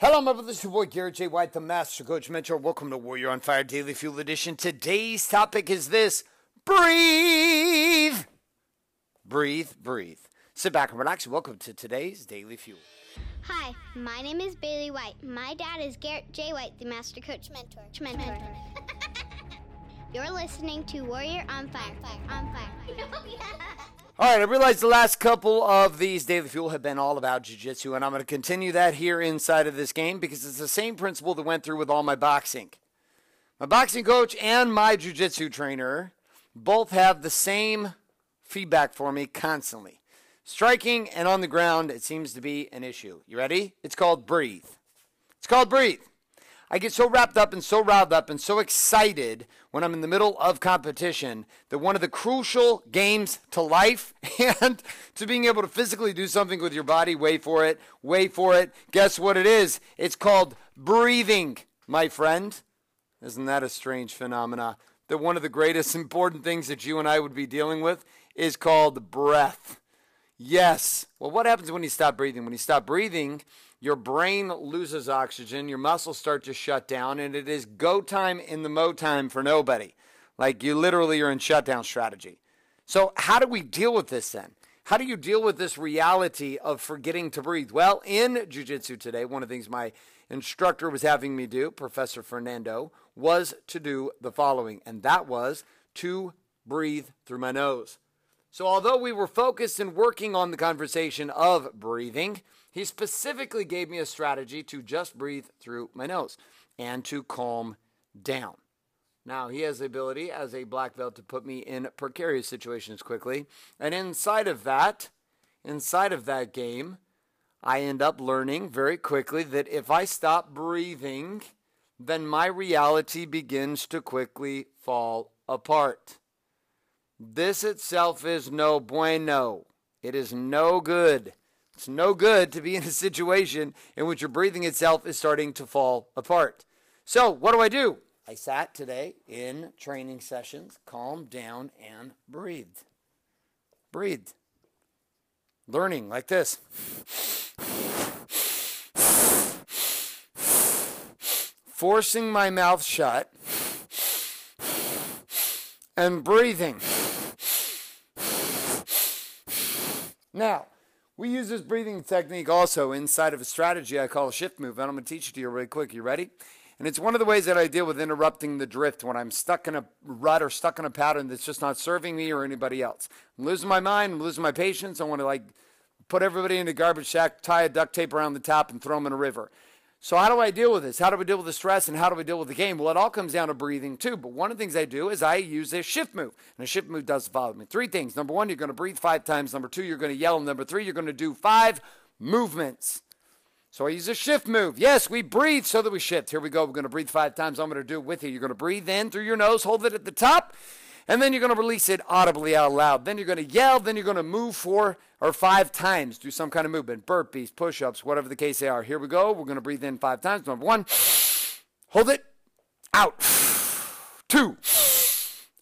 Hello, my brothers. Your boy Garrett J. White, the Master Coach Mentor. Welcome to Warrior on Fire Daily Fuel Edition. Today's topic is this breathe. Breathe, breathe. Sit back and relax. Welcome to today's Daily Fuel. Hi, my name is Bailey White. My dad is Garrett J. White, the Master Coach Mentor. Mentor. You're listening to Warrior on Fire. On Fire. All right, I realize the last couple of these Daily Fuel have been all about jiu-jitsu, and I'm going to continue that here inside of this game because it's the same principle that went through with all my boxing. My boxing coach and my jiu-jitsu trainer both have the same feedback for me constantly. Striking and on the ground, it seems to be an issue. You ready? It's called breathe. It's called breathe. I get so wrapped up and so riled up and so excited when I'm in the middle of competition that one of the crucial games to life and to being able to physically do something with your body, wait for it, wait for it. Guess what it is? It's called breathing, my friend. Isn't that a strange phenomena? That one of the greatest important things that you and I would be dealing with is called breath. Yes. Well, what happens when you stop breathing? When you stop breathing, your brain loses oxygen, your muscles start to shut down, and it is go time in the mo time for nobody. Like you literally are in shutdown strategy. So, how do we deal with this then? How do you deal with this reality of forgetting to breathe? Well, in Jiu Jitsu today, one of the things my instructor was having me do, Professor Fernando, was to do the following, and that was to breathe through my nose. So, although we were focused and working on the conversation of breathing, he specifically gave me a strategy to just breathe through my nose and to calm down. Now, he has the ability as a black belt to put me in precarious situations quickly. And inside of that, inside of that game, I end up learning very quickly that if I stop breathing, then my reality begins to quickly fall apart. This itself is no bueno. It is no good. It's no good to be in a situation in which your breathing itself is starting to fall apart. So, what do I do? I sat today in training sessions, calmed down, and breathed. Breathed. Learning like this. Forcing my mouth shut and breathing. Now, we use this breathing technique also inside of a strategy I call a shift move, and I'm going to teach it to you really quick. You ready? And it's one of the ways that I deal with interrupting the drift when I'm stuck in a rut or stuck in a pattern that's just not serving me or anybody else. I'm losing my mind, I'm losing my patience. I want to like put everybody in a garbage sack, tie a duct tape around the top, and throw them in a river. So, how do I deal with this? How do we deal with the stress and how do we deal with the game? Well, it all comes down to breathing too. But one of the things I do is I use a shift move. And a shift move does follow me. Three things. Number one, you're going to breathe five times. Number two, you're going to yell. Number three, you're going to do five movements. So I use a shift move. Yes, we breathe so that we shift. Here we go. We're going to breathe five times. I'm going to do it with you. You're going to breathe in through your nose, hold it at the top, and then you're going to release it audibly out loud. Then you're going to yell. Then you're going to move four or five times. Do some kind of movement, burpees, push ups, whatever the case they are. Here we go. We're going to breathe in five times. Number one, hold it, out. Two,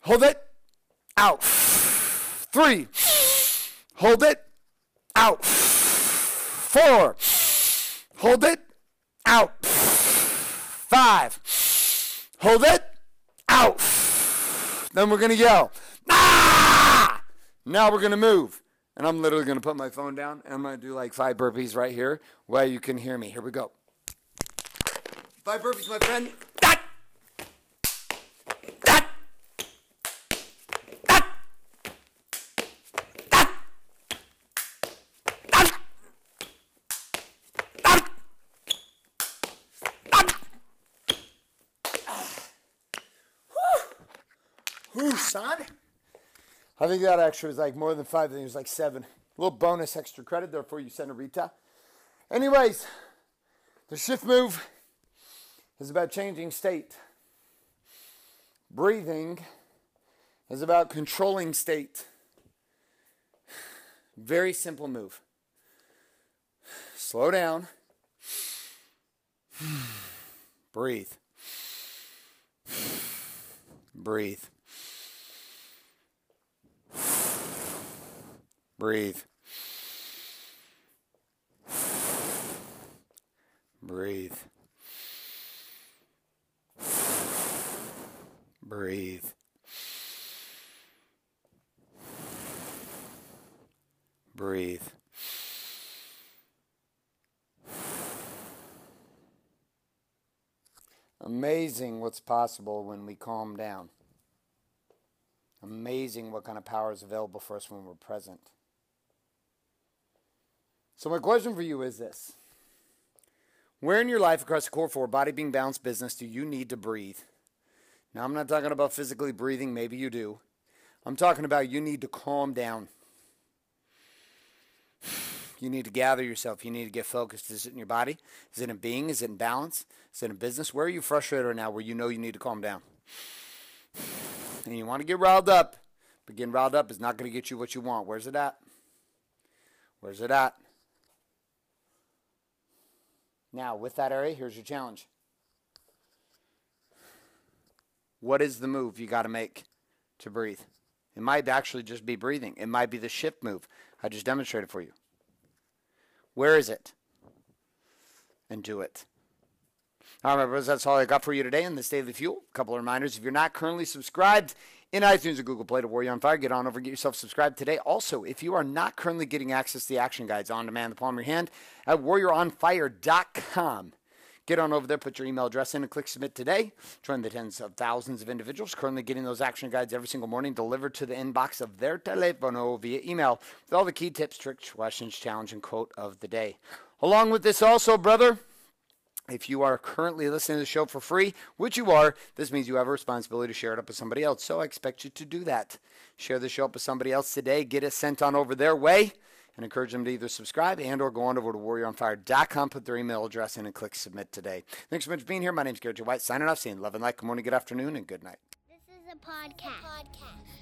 hold it, out. Three, hold it, out. Four, hold it, out. Five, hold it. Then we're going to yell, ah! Now we're going to move. And I'm literally going to put my phone down and I'm going to do like five burpees right here where you can hear me. Here we go. Five burpees, my friend. Whew, son. I think that actually was like more than five. I think it was like seven. A little bonus extra credit there for you, Senorita. Anyways, the shift move is about changing state. Breathing is about controlling state. Very simple move. Slow down. Breathe. Breathe. Breathe. Breathe. Breathe. Breathe. Amazing what's possible when we calm down. Amazing what kind of power is available for us when we're present. So, my question for you is this Where in your life across the core four, body being balanced business, do you need to breathe? Now, I'm not talking about physically breathing, maybe you do. I'm talking about you need to calm down. You need to gather yourself. You need to get focused. Is it in your body? Is it in being? Is it in balance? Is it in business? Where are you frustrated right now where you know you need to calm down? And you want to get riled up, but getting riled up is not going to get you what you want. Where's it at? Where's it at? Now, with that area, here's your challenge. What is the move you got to make to breathe? It might actually just be breathing. It might be the shift move. I just demonstrated for you. Where is it? And do it. All right, brothers, that's all I got for you today in this Daily Fuel. A couple of reminders. If you're not currently subscribed in iTunes or Google Play to Warrior on Fire, get on over get yourself subscribed today. Also, if you are not currently getting access to the action guides on demand, the palm of your hand, at warrioronfire.com. Get on over there, put your email address in, and click submit today. Join the tens of thousands of individuals currently getting those action guides every single morning delivered to the inbox of their telefono via email with all the key tips, tricks, questions, challenge, and quote of the day. Along with this, also, brother, if you are currently listening to the show for free, which you are, this means you have a responsibility to share it up with somebody else. So I expect you to do that. Share the show up with somebody else today. Get it sent on over their way and encourage them to either subscribe and or go on over to warrioronfire.com, put their email address in, and click submit today. Thanks so much for being here. My name is J. White, signing off, saying love and light. Good morning, good afternoon, and good night. This is a podcast.